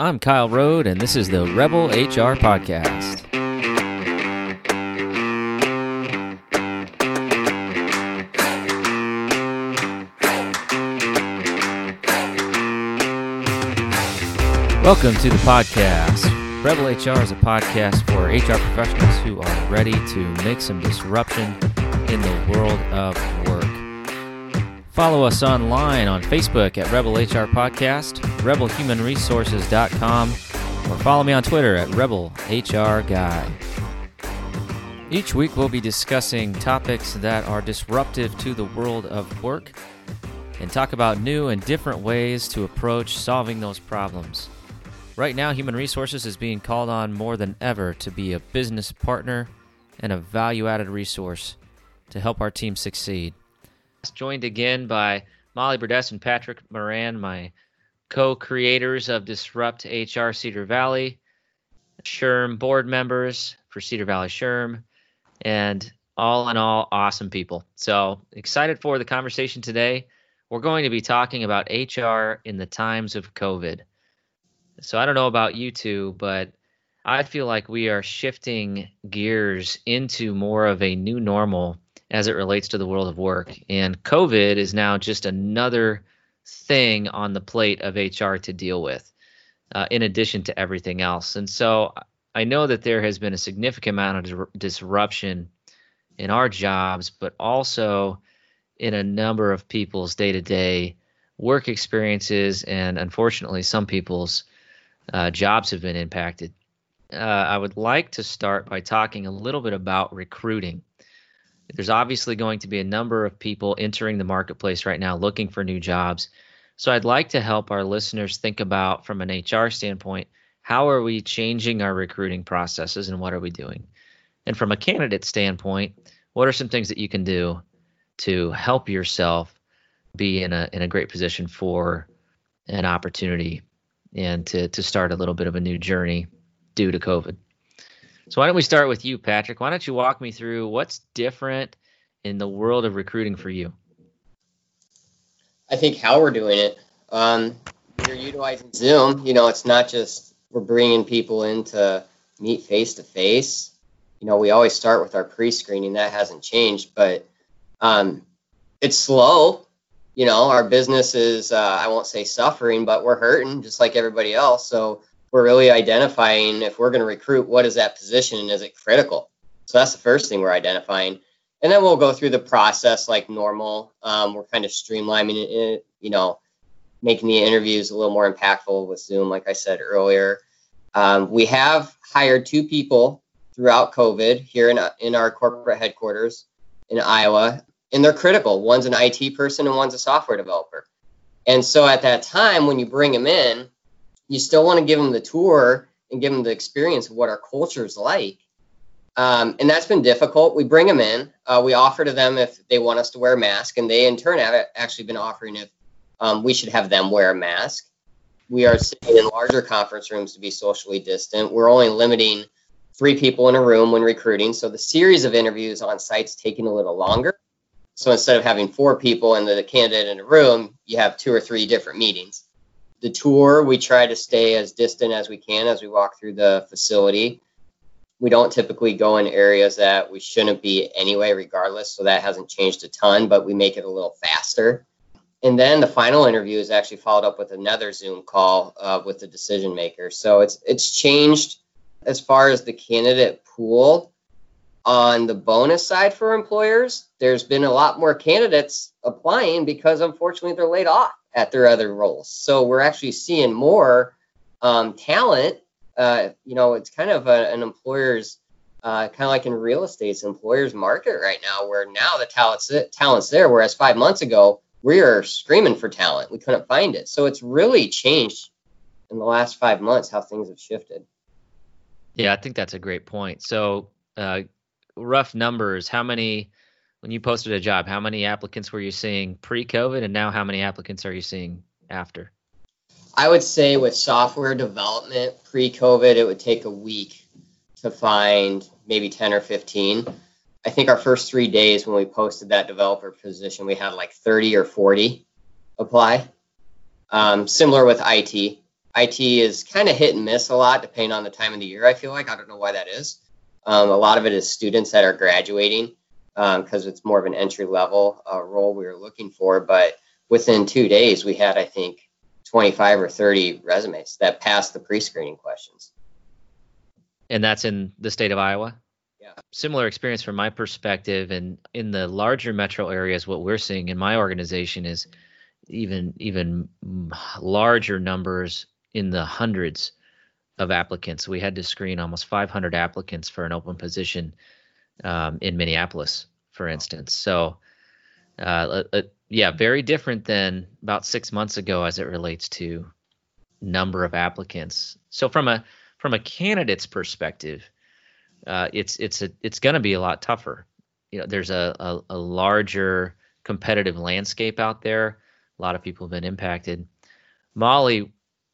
I'm Kyle Roed, and this is the Rebel HR Podcast. Welcome to the podcast. Rebel HR is a podcast for HR professionals who are ready to make some disruption in the world of work. Follow us online on Facebook at Rebel HR Podcast, rebelhumanresources.com, or follow me on Twitter at Rebel HR Guy. Each week we'll be discussing topics that are disruptive to the world of work and talk about new and different ways to approach solving those problems. Right now, Human Resources is being called on more than ever to be a business partner and a value added resource to help our team succeed. Joined again by Molly Burdess and Patrick Moran, my co creators of Disrupt HR Cedar Valley, SHRM board members for Cedar Valley SHRM, and all in all, awesome people. So excited for the conversation today. We're going to be talking about HR in the times of COVID. So I don't know about you two, but I feel like we are shifting gears into more of a new normal as it relates to the world of work. And COVID is now just another thing on the plate of HR to deal with, uh, in addition to everything else. And so I know that there has been a significant amount of disruption in our jobs, but also in a number of people's day to day work experiences. And unfortunately, some people's uh, jobs have been impacted. Uh, I would like to start by talking a little bit about recruiting. There's obviously going to be a number of people entering the marketplace right now looking for new jobs. So I'd like to help our listeners think about, from an HR standpoint, how are we changing our recruiting processes and what are we doing? And from a candidate standpoint, what are some things that you can do to help yourself be in a in a great position for an opportunity and to to start a little bit of a new journey due to COVID. So why don't we start with you, Patrick? Why don't you walk me through what's different in the world of recruiting for you? I think how we're doing it. Um, you're utilizing Zoom. You know, it's not just we're bringing people in to meet face to face. You know, we always start with our pre-screening. That hasn't changed, but um, it's slow you know, our business is, uh, I won't say suffering, but we're hurting just like everybody else. So we're really identifying if we're going to recruit, what is that position and is it critical? So that's the first thing we're identifying. And then we'll go through the process like normal. Um, we're kind of streamlining it, you know, making the interviews a little more impactful with Zoom, like I said earlier. Um, we have hired two people throughout COVID here in, in our corporate headquarters in Iowa and they're critical. One's an IT person and one's a software developer. And so at that time, when you bring them in, you still want to give them the tour and give them the experience of what our culture is like. Um, and that's been difficult. We bring them in, uh, we offer to them if they want us to wear a mask, and they in turn have actually been offering if um, we should have them wear a mask. We are sitting in larger conference rooms to be socially distant. We're only limiting three people in a room when recruiting. So the series of interviews on site's taking a little longer. So instead of having four people and the candidate in a room, you have two or three different meetings. The tour, we try to stay as distant as we can as we walk through the facility. We don't typically go in areas that we shouldn't be anyway, regardless. So that hasn't changed a ton, but we make it a little faster. And then the final interview is actually followed up with another Zoom call uh, with the decision maker. So it's it's changed as far as the candidate pool on the bonus side for employers, there's been a lot more candidates applying because unfortunately they're laid off at their other roles. So we're actually seeing more um, talent. Uh, you know, it's kind of a, an employer's uh, kind of like in real estate's employer's market right now, where now the talent's talent's there, whereas five months ago we were screaming for talent, we couldn't find it. So it's really changed in the last five months how things have shifted. Yeah, I think that's a great point. So uh, rough numbers, how many when you posted a job, how many applicants were you seeing pre-COVID, and now how many applicants are you seeing after? I would say with software development pre-COVID, it would take a week to find maybe 10 or 15. I think our first three days when we posted that developer position, we had like 30 or 40 apply. Um, similar with IT. IT is kind of hit and miss a lot depending on the time of the year. I feel like I don't know why that is. Um, a lot of it is students that are graduating because um, it's more of an entry level uh, role we were looking for. But within two days, we had I think 25 or 30 resumes that passed the pre-screening questions. And that's in the state of Iowa. Yeah. Similar experience from my perspective, and in the larger metro areas, what we're seeing in my organization is even even larger numbers in the hundreds of applicants. We had to screen almost 500 applicants for an open position um, in Minneapolis, for instance. So, uh, uh, yeah, very different than about six months ago as it relates to number of applicants. So from a from a candidate's perspective, uh, it's it's a it's going to be a lot tougher. You know, there's a, a, a larger competitive landscape out there. A lot of people have been impacted. Molly,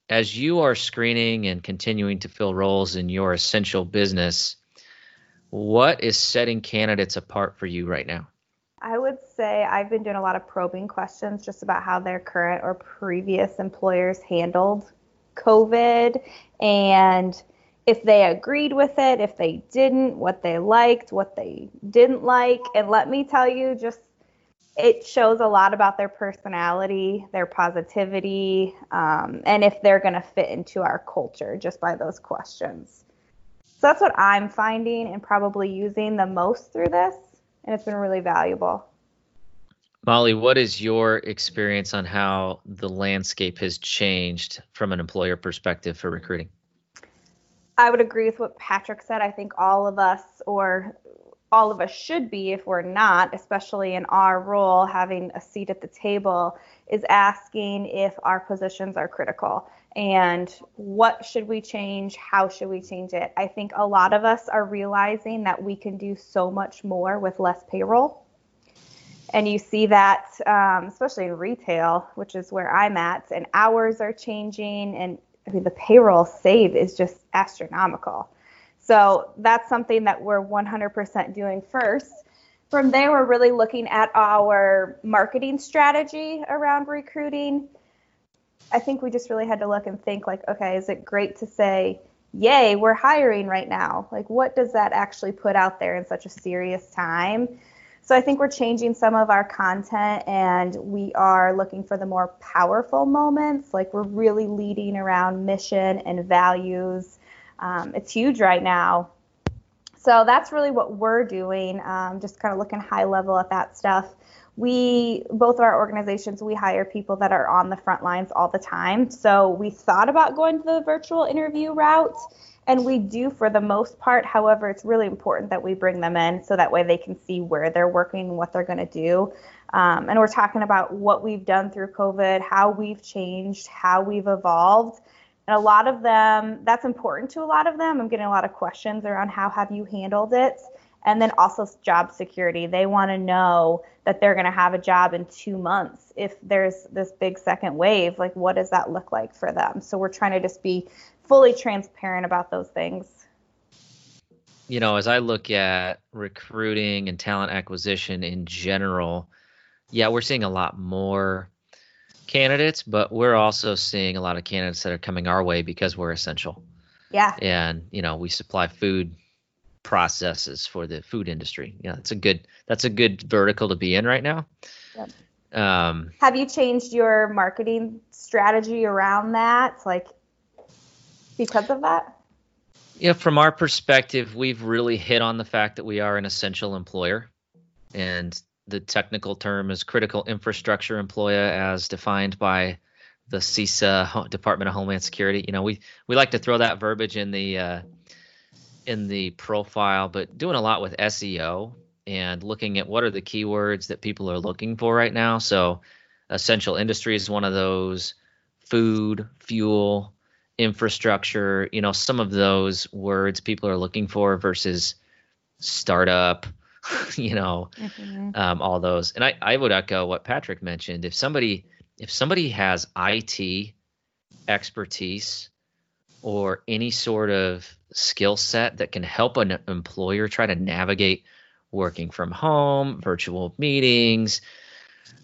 as you are screening and continuing to fill roles in your essential business, what is setting candidates apart for you right now? I would say I've been doing a lot of probing questions just about how their current or previous employers handled COVID and if they agreed with it, if they didn't, what they liked, what they didn't like. And let me tell you, just it shows a lot about their personality, their positivity, um, and if they're going to fit into our culture just by those questions. So that's what I'm finding and probably using the most through this, and it's been really valuable. Molly, what is your experience on how the landscape has changed from an employer perspective for recruiting? I would agree with what Patrick said. I think all of us, or all of us should be if we're not, especially in our role, having a seat at the table, is asking if our positions are critical and what should we change? How should we change it? I think a lot of us are realizing that we can do so much more with less payroll. And you see that, um, especially in retail, which is where I'm at, and hours are changing, and I mean, the payroll save is just astronomical. So that's something that we're 100% doing first. From there, we're really looking at our marketing strategy around recruiting. I think we just really had to look and think like, okay, is it great to say, yay, we're hiring right now? Like, what does that actually put out there in such a serious time? So I think we're changing some of our content and we are looking for the more powerful moments. Like we're really leading around mission and values. Um, it's huge right now. So that's really what we're doing, um, just kind of looking high level at that stuff. We, both of our organizations, we hire people that are on the front lines all the time. So we thought about going to the virtual interview route and we do for the most part. However, it's really important that we bring them in so that way they can see where they're working, what they're going to do. Um, and we're talking about what we've done through COVID, how we've changed, how we've evolved. And a lot of them, that's important to a lot of them. I'm getting a lot of questions around how have you handled it? And then also job security. They want to know that they're going to have a job in two months. If there's this big second wave, like what does that look like for them? So we're trying to just be fully transparent about those things. You know, as I look at recruiting and talent acquisition in general, yeah, we're seeing a lot more candidates, but we're also seeing a lot of candidates that are coming our way because we're essential. Yeah. And, you know, we supply food processes for the food industry. Yeah, that's a good that's a good vertical to be in right now. Yep. Um, Have you changed your marketing strategy around that? Like because of that? Yeah, from our perspective, we've really hit on the fact that we are an essential employer. And the technical term is critical infrastructure employer as defined by the CISA Department of Homeland Security. You know, we we like to throw that verbiage in the uh, in the profile, but doing a lot with SEO and looking at what are the keywords that people are looking for right now. So, essential industry is one of those. Food, fuel, infrastructure, you know, some of those words people are looking for versus startup, you know, mm-hmm. um, all those. And I, I would echo what Patrick mentioned. If somebody if somebody has IT expertise or any sort of skill set that can help an employer try to navigate working from home, virtual meetings,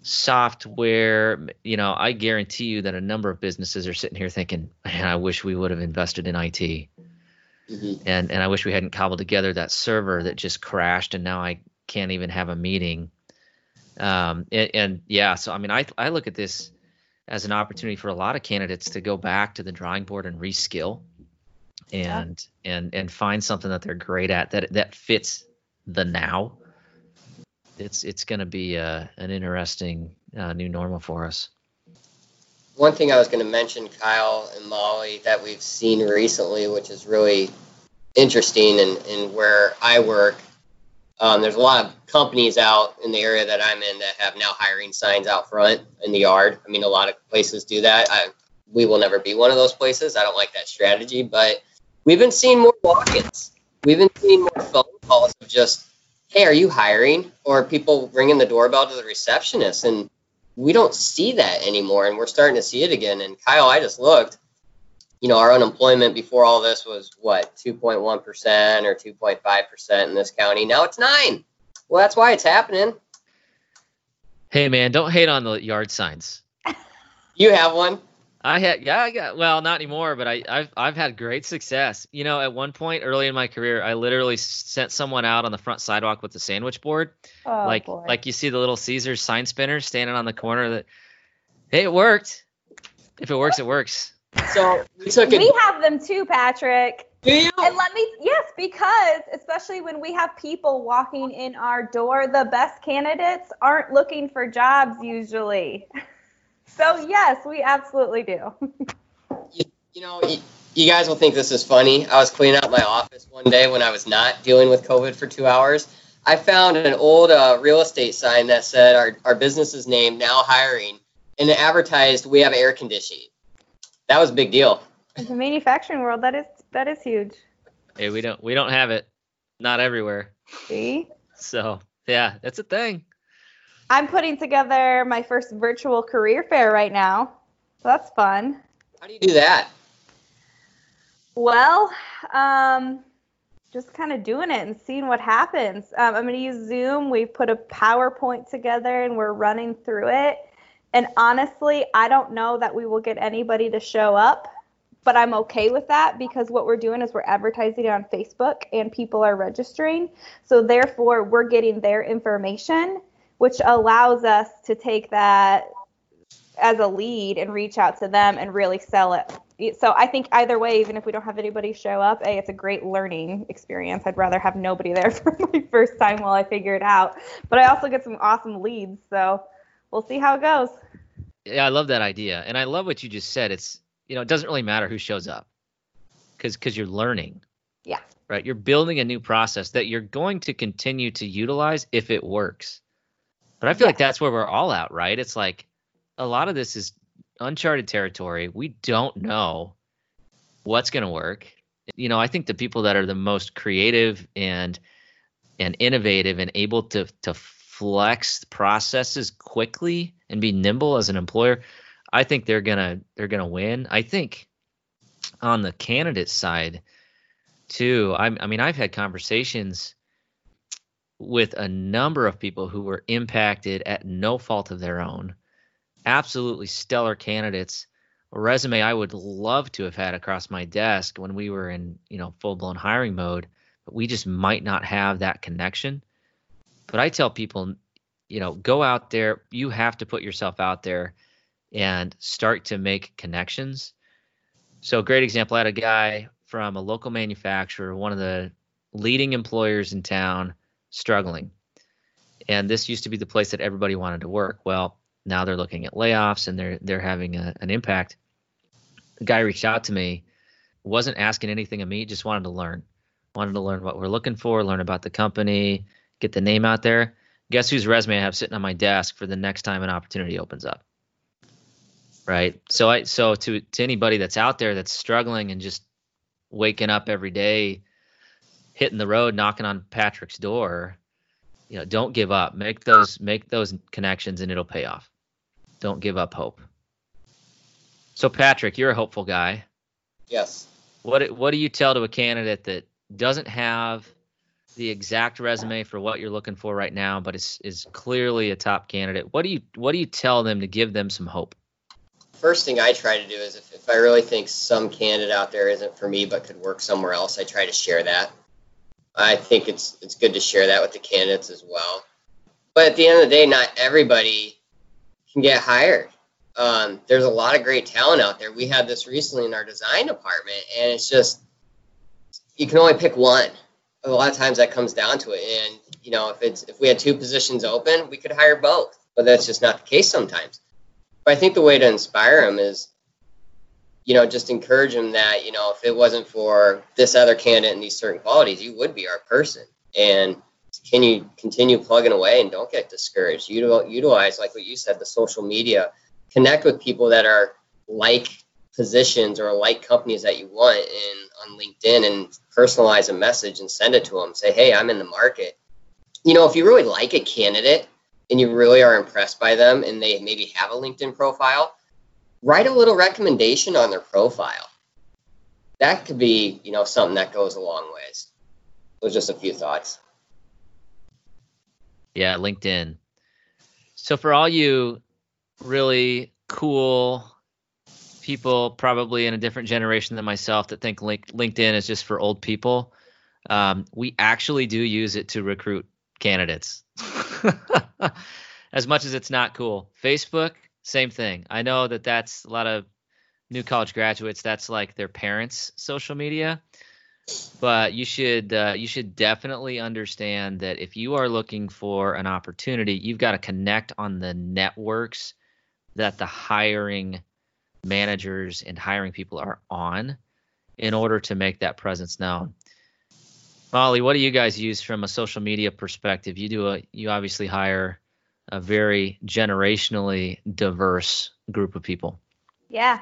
software. You know, I guarantee you that a number of businesses are sitting here thinking, "Man, I wish we would have invested in IT." Mm-hmm. And and I wish we hadn't cobbled together that server that just crashed, and now I can't even have a meeting. Um, and, and yeah, so I mean, I I look at this as an opportunity for a lot of candidates to go back to the drawing board and reskill and yeah. and and find something that they're great at that that fits the now it's it's going to be uh, an interesting uh, new normal for us one thing i was going to mention kyle and molly that we've seen recently which is really interesting and, and where i work um, there's a lot of companies out in the area that I'm in that have now hiring signs out front in the yard. I mean, a lot of places do that. I, we will never be one of those places. I don't like that strategy, but we've been seeing more walk-ins. We've been seeing more phone calls of just, "Hey, are you hiring?" or people ringing the doorbell to the receptionist, and we don't see that anymore. And we're starting to see it again. And Kyle, I just looked you know, our unemployment before all this was what, 2.1% or 2.5% in this county. Now it's nine. Well, that's why it's happening. Hey, man, don't hate on the yard signs. you have one? I had, yeah, I got, well, not anymore, but I, I've, I've had great success. You know, at one point early in my career, I literally sent someone out on the front sidewalk with the sandwich board. Oh, like, boy. like you see the little Caesars sign spinners standing on the corner that, hey, it worked. If it works, it works. So we took We have them too, Patrick. Do you? And let me yes, because especially when we have people walking in our door, the best candidates aren't looking for jobs usually. So yes, we absolutely do. you, you know, you, you guys will think this is funny. I was cleaning out my office one day when I was not dealing with COVID for two hours. I found an old uh, real estate sign that said our, our business is named Now Hiring, and it advertised we have air conditioning that was a big deal. In the manufacturing world, that is that is huge. Hey, we don't we don't have it, not everywhere. See. So yeah, that's a thing. I'm putting together my first virtual career fair right now. So that's fun. How do you do that? Well, um, just kind of doing it and seeing what happens. Um, I'm going to use Zoom. We put a PowerPoint together and we're running through it. And honestly, I don't know that we will get anybody to show up, but I'm okay with that because what we're doing is we're advertising on Facebook and people are registering. So therefore, we're getting their information, which allows us to take that as a lead and reach out to them and really sell it. So I think either way, even if we don't have anybody show up, a it's a great learning experience. I'd rather have nobody there for my first time while I figure it out. But I also get some awesome leads, so we'll see how it goes. Yeah, I love that idea, and I love what you just said. It's you know it doesn't really matter who shows up, because because you're learning. Yeah. Right. You're building a new process that you're going to continue to utilize if it works. But I feel yeah. like that's where we're all at, right? It's like a lot of this is uncharted territory. We don't know what's going to work. You know, I think the people that are the most creative and and innovative and able to to flex processes quickly and be nimble as an employer, I think they're gonna they're gonna win. I think on the candidate side too. I, I mean, I've had conversations with a number of people who were impacted at no fault of their own. Absolutely stellar candidates. A resume I would love to have had across my desk when we were in, you know, full blown hiring mode, but we just might not have that connection. But I tell people you know, go out there. You have to put yourself out there and start to make connections. So, great example. I had a guy from a local manufacturer, one of the leading employers in town, struggling. And this used to be the place that everybody wanted to work. Well, now they're looking at layoffs and they're they're having a, an impact. The guy reached out to me, wasn't asking anything of me, just wanted to learn. Wanted to learn what we're looking for, learn about the company, get the name out there guess whose resume I have sitting on my desk for the next time an opportunity opens up. Right. So I so to to anybody that's out there that's struggling and just waking up every day, hitting the road, knocking on Patrick's door, you know, don't give up. Make those make those connections and it'll pay off. Don't give up hope. So Patrick, you're a hopeful guy. Yes. What what do you tell to a candidate that doesn't have the exact resume for what you're looking for right now, but is is clearly a top candidate. What do you what do you tell them to give them some hope? First thing I try to do is if, if I really think some candidate out there isn't for me but could work somewhere else, I try to share that. I think it's it's good to share that with the candidates as well. But at the end of the day, not everybody can get hired. Um, there's a lot of great talent out there. We had this recently in our design department, and it's just you can only pick one. A lot of times that comes down to it. And you know, if it's if we had two positions open, we could hire both, but that's just not the case sometimes. But I think the way to inspire them is, you know, just encourage them that you know if it wasn't for this other candidate and these certain qualities, you would be our person. And can you continue plugging away and don't get discouraged? Utilize, like what you said, the social media. Connect with people that are like positions or like companies that you want in on LinkedIn and personalize a message and send it to them. Say, hey, I'm in the market. You know, if you really like a candidate and you really are impressed by them and they maybe have a LinkedIn profile, write a little recommendation on their profile. That could be, you know, something that goes a long ways. Those just a few thoughts. Yeah, LinkedIn. So for all you really cool people probably in a different generation than myself that think link, LinkedIn is just for old people, um, we actually do use it to recruit candidates. as much as it's not cool. Facebook, same thing. I know that that's a lot of new college graduates. That's like their parents' social media, but you should uh, you should definitely understand that if you are looking for an opportunity, you've got to connect on the networks that the hiring managers and hiring people are on in order to make that presence known. Molly, what do you guys use from a social media perspective? You do a you obviously hire a very generationally diverse group of people. Yeah,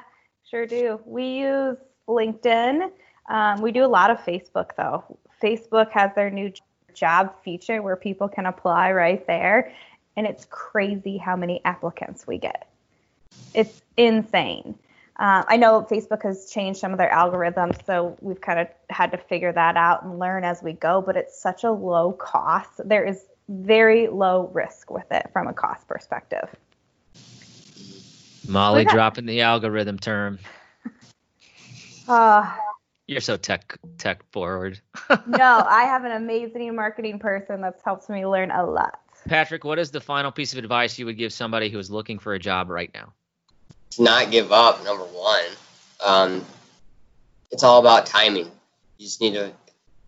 sure do. We use LinkedIn. Um, we do a lot of Facebook though. Facebook has their new job feature where people can apply right there, and it's crazy how many applicants we get. It's insane. Uh, I know Facebook has changed some of their algorithms, so we've kind of had to figure that out and learn as we go. But it's such a low cost. There is very low risk with it from a cost perspective. Molly dropping the algorithm term. Uh, You're so tech tech forward. no, I have an amazing marketing person that's helped me learn a lot. Patrick, what is the final piece of advice you would give somebody who is looking for a job right now? to not give up. Number one, um, it's all about timing. You just need to,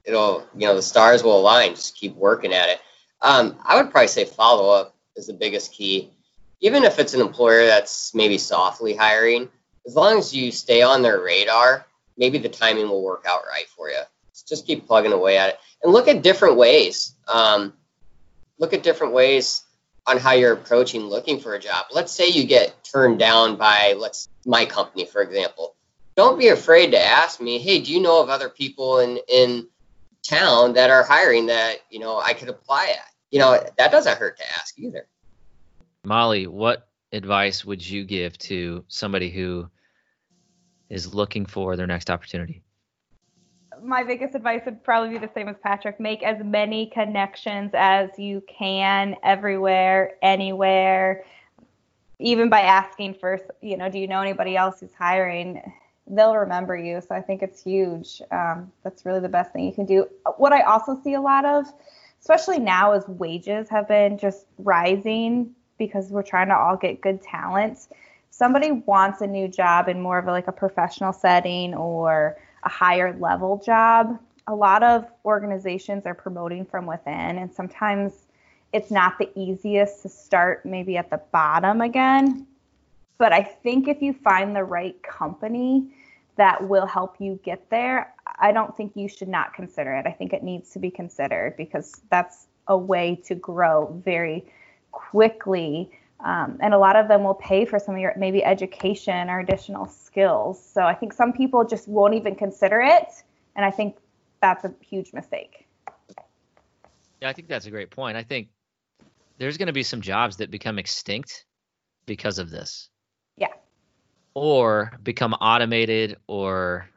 it'll, you know, the stars will align. Just keep working at it. Um, I would probably say follow up is the biggest key. Even if it's an employer that's maybe softly hiring, as long as you stay on their radar, maybe the timing will work out right for you. Just keep plugging away at it and look at different ways. Um, look at different ways on how you're approaching looking for a job. Let's say you get turned down by let's my company for example. Don't be afraid to ask me, "Hey, do you know of other people in in town that are hiring that, you know, I could apply at?" You know, that doesn't hurt to ask either. Molly, what advice would you give to somebody who is looking for their next opportunity? my biggest advice would probably be the same as Patrick. Make as many connections as you can everywhere, anywhere. Even by asking first, you know, do you know anybody else who's hiring? They'll remember you. So I think it's huge. Um, that's really the best thing you can do. What I also see a lot of, especially now as wages have been just rising because we're trying to all get good talent. Somebody wants a new job in more of a, like a professional setting or a higher level job, a lot of organizations are promoting from within, and sometimes it's not the easiest to start maybe at the bottom again. But I think if you find the right company that will help you get there, I don't think you should not consider it. I think it needs to be considered because that's a way to grow very quickly. Um, and a lot of them will pay for some of your maybe education or additional skills. So I think some people just won't even consider it. And I think that's a huge mistake. Yeah, I think that's a great point. I think there's going to be some jobs that become extinct because of this. Or become automated or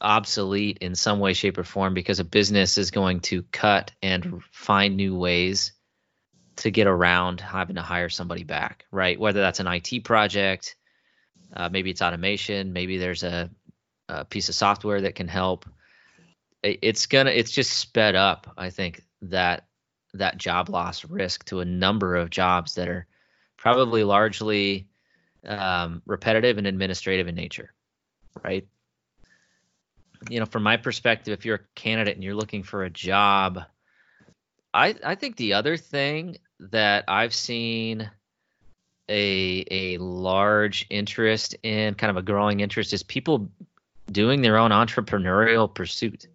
obsolete in some way, shape, or form because a business is going to cut and find new ways to get around having to hire somebody back, right? Whether that's an IT project, uh, maybe it's automation, maybe there's a, a, piece of software that can help. It's gonna, it's just sped up. I think that that job loss risk to a number of jobs that are probably largely um, repetitive and administrative in nature, right? You know, from my perspective, if you're a candidate and you're looking for a job, I I think the other thing that I've seen a a large interest in, kind of a growing interest, is people doing their own entrepreneurial pursuit.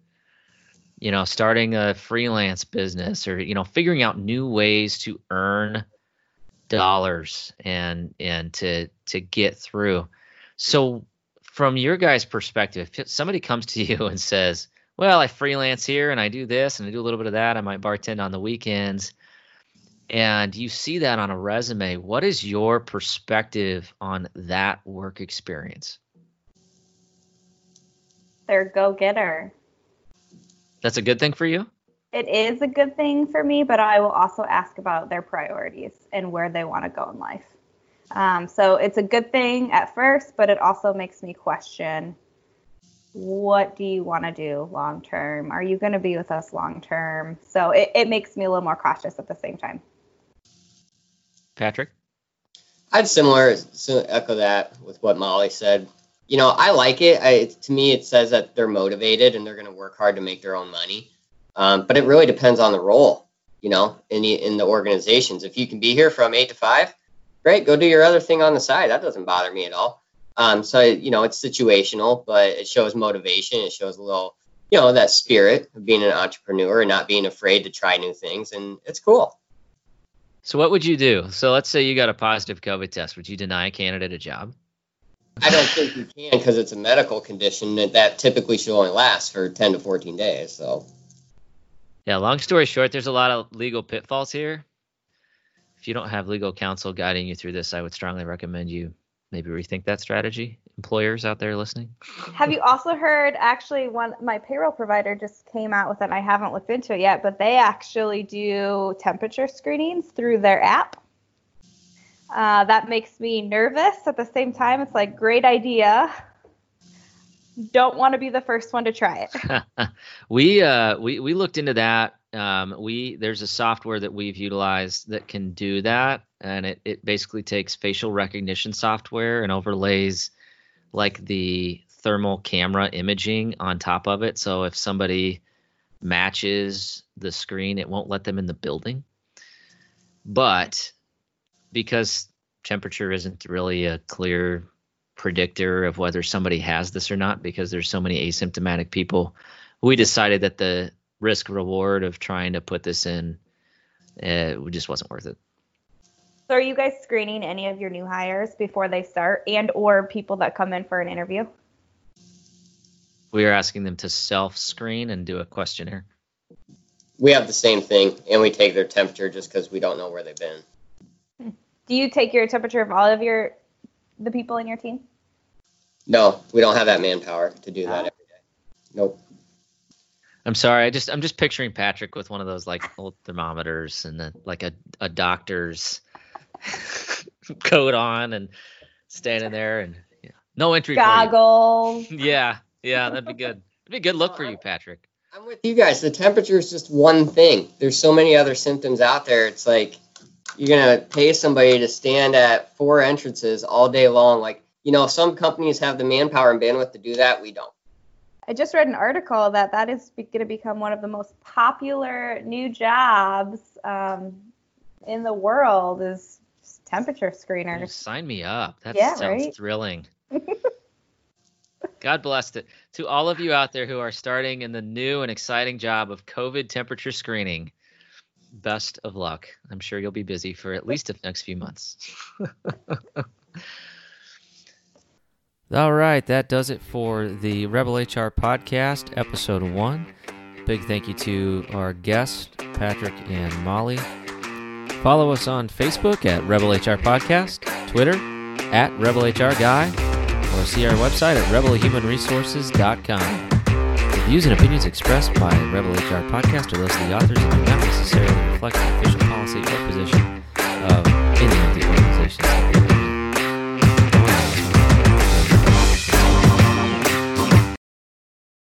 You know, starting a freelance business or you know, figuring out new ways to earn dollars and and to to get through. So from your guys' perspective, if somebody comes to you and says, "Well, I freelance here and I do this and I do a little bit of that. I might bartend on the weekends." And you see that on a resume, what is your perspective on that work experience? They're go getter. That's a good thing for you? It is a good thing for me, but I will also ask about their priorities and where they want to go in life. Um, so it's a good thing at first, but it also makes me question what do you want to do long term? Are you going to be with us long term? So it, it makes me a little more cautious at the same time. Patrick? I'd similar so echo that with what Molly said. You know, I like it. I, to me, it says that they're motivated and they're going to work hard to make their own money. Um, but it really depends on the role, you know, in the in the organizations. If you can be here from eight to five, great. Go do your other thing on the side. That doesn't bother me at all. Um, so you know, it's situational, but it shows motivation. It shows a little, you know, that spirit of being an entrepreneur and not being afraid to try new things, and it's cool. So what would you do? So let's say you got a positive COVID test. Would you deny a candidate a job? I don't think you can because it's a medical condition that, that typically should only last for 10 to 14 days. So yeah, long story short, there's a lot of legal pitfalls here. If you don't have legal counsel guiding you through this, I would strongly recommend you maybe rethink that strategy. Employers out there listening. Have you also heard actually one my payroll provider just came out with it. And I haven't looked into it yet, but they actually do temperature screenings through their app. Uh, that makes me nervous. At the same time, it's like great idea don't want to be the first one to try it. we uh we we looked into that. Um, we there's a software that we've utilized that can do that, and it it basically takes facial recognition software and overlays like the thermal camera imaging on top of it. So if somebody matches the screen, it won't let them in the building. But because temperature isn't really a clear predictor of whether somebody has this or not because there's so many asymptomatic people. We decided that the risk reward of trying to put this in uh, just wasn't worth it. So are you guys screening any of your new hires before they start and or people that come in for an interview? We are asking them to self-screen and do a questionnaire. We have the same thing and we take their temperature just cuz we don't know where they've been. Do you take your temperature of all of your the people in your team? No, we don't have that manpower to do that every day. Nope. I'm sorry. I just I'm just picturing Patrick with one of those like old thermometers and the, like a a doctor's coat on and standing there and yeah. no entry goggles. Yeah, yeah, that'd be good. It'd be a good look for you, Patrick. I'm with you guys. The temperature is just one thing. There's so many other symptoms out there. It's like you're gonna pay somebody to stand at four entrances all day long. Like, you know, some companies have the manpower and bandwidth to do that. We don't. I just read an article that that is going to become one of the most popular new jobs um, in the world is temperature screeners. Sign me up. That yeah, sounds right? thrilling. God bless it. To all of you out there who are starting in the new and exciting job of COVID temperature screening, best of luck. I'm sure you'll be busy for at least the next few months. All right, that does it for the Rebel HR podcast, episode one. Big thank you to our guests, Patrick and Molly. Follow us on Facebook at Rebel HR Podcast, Twitter at Rebel HR Guy, or see our website at rebelhumanresources.com. The Views and opinions expressed by Rebel HR Podcast are those of the authors and do not necessarily the official policy or position of any of the organizations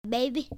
baby.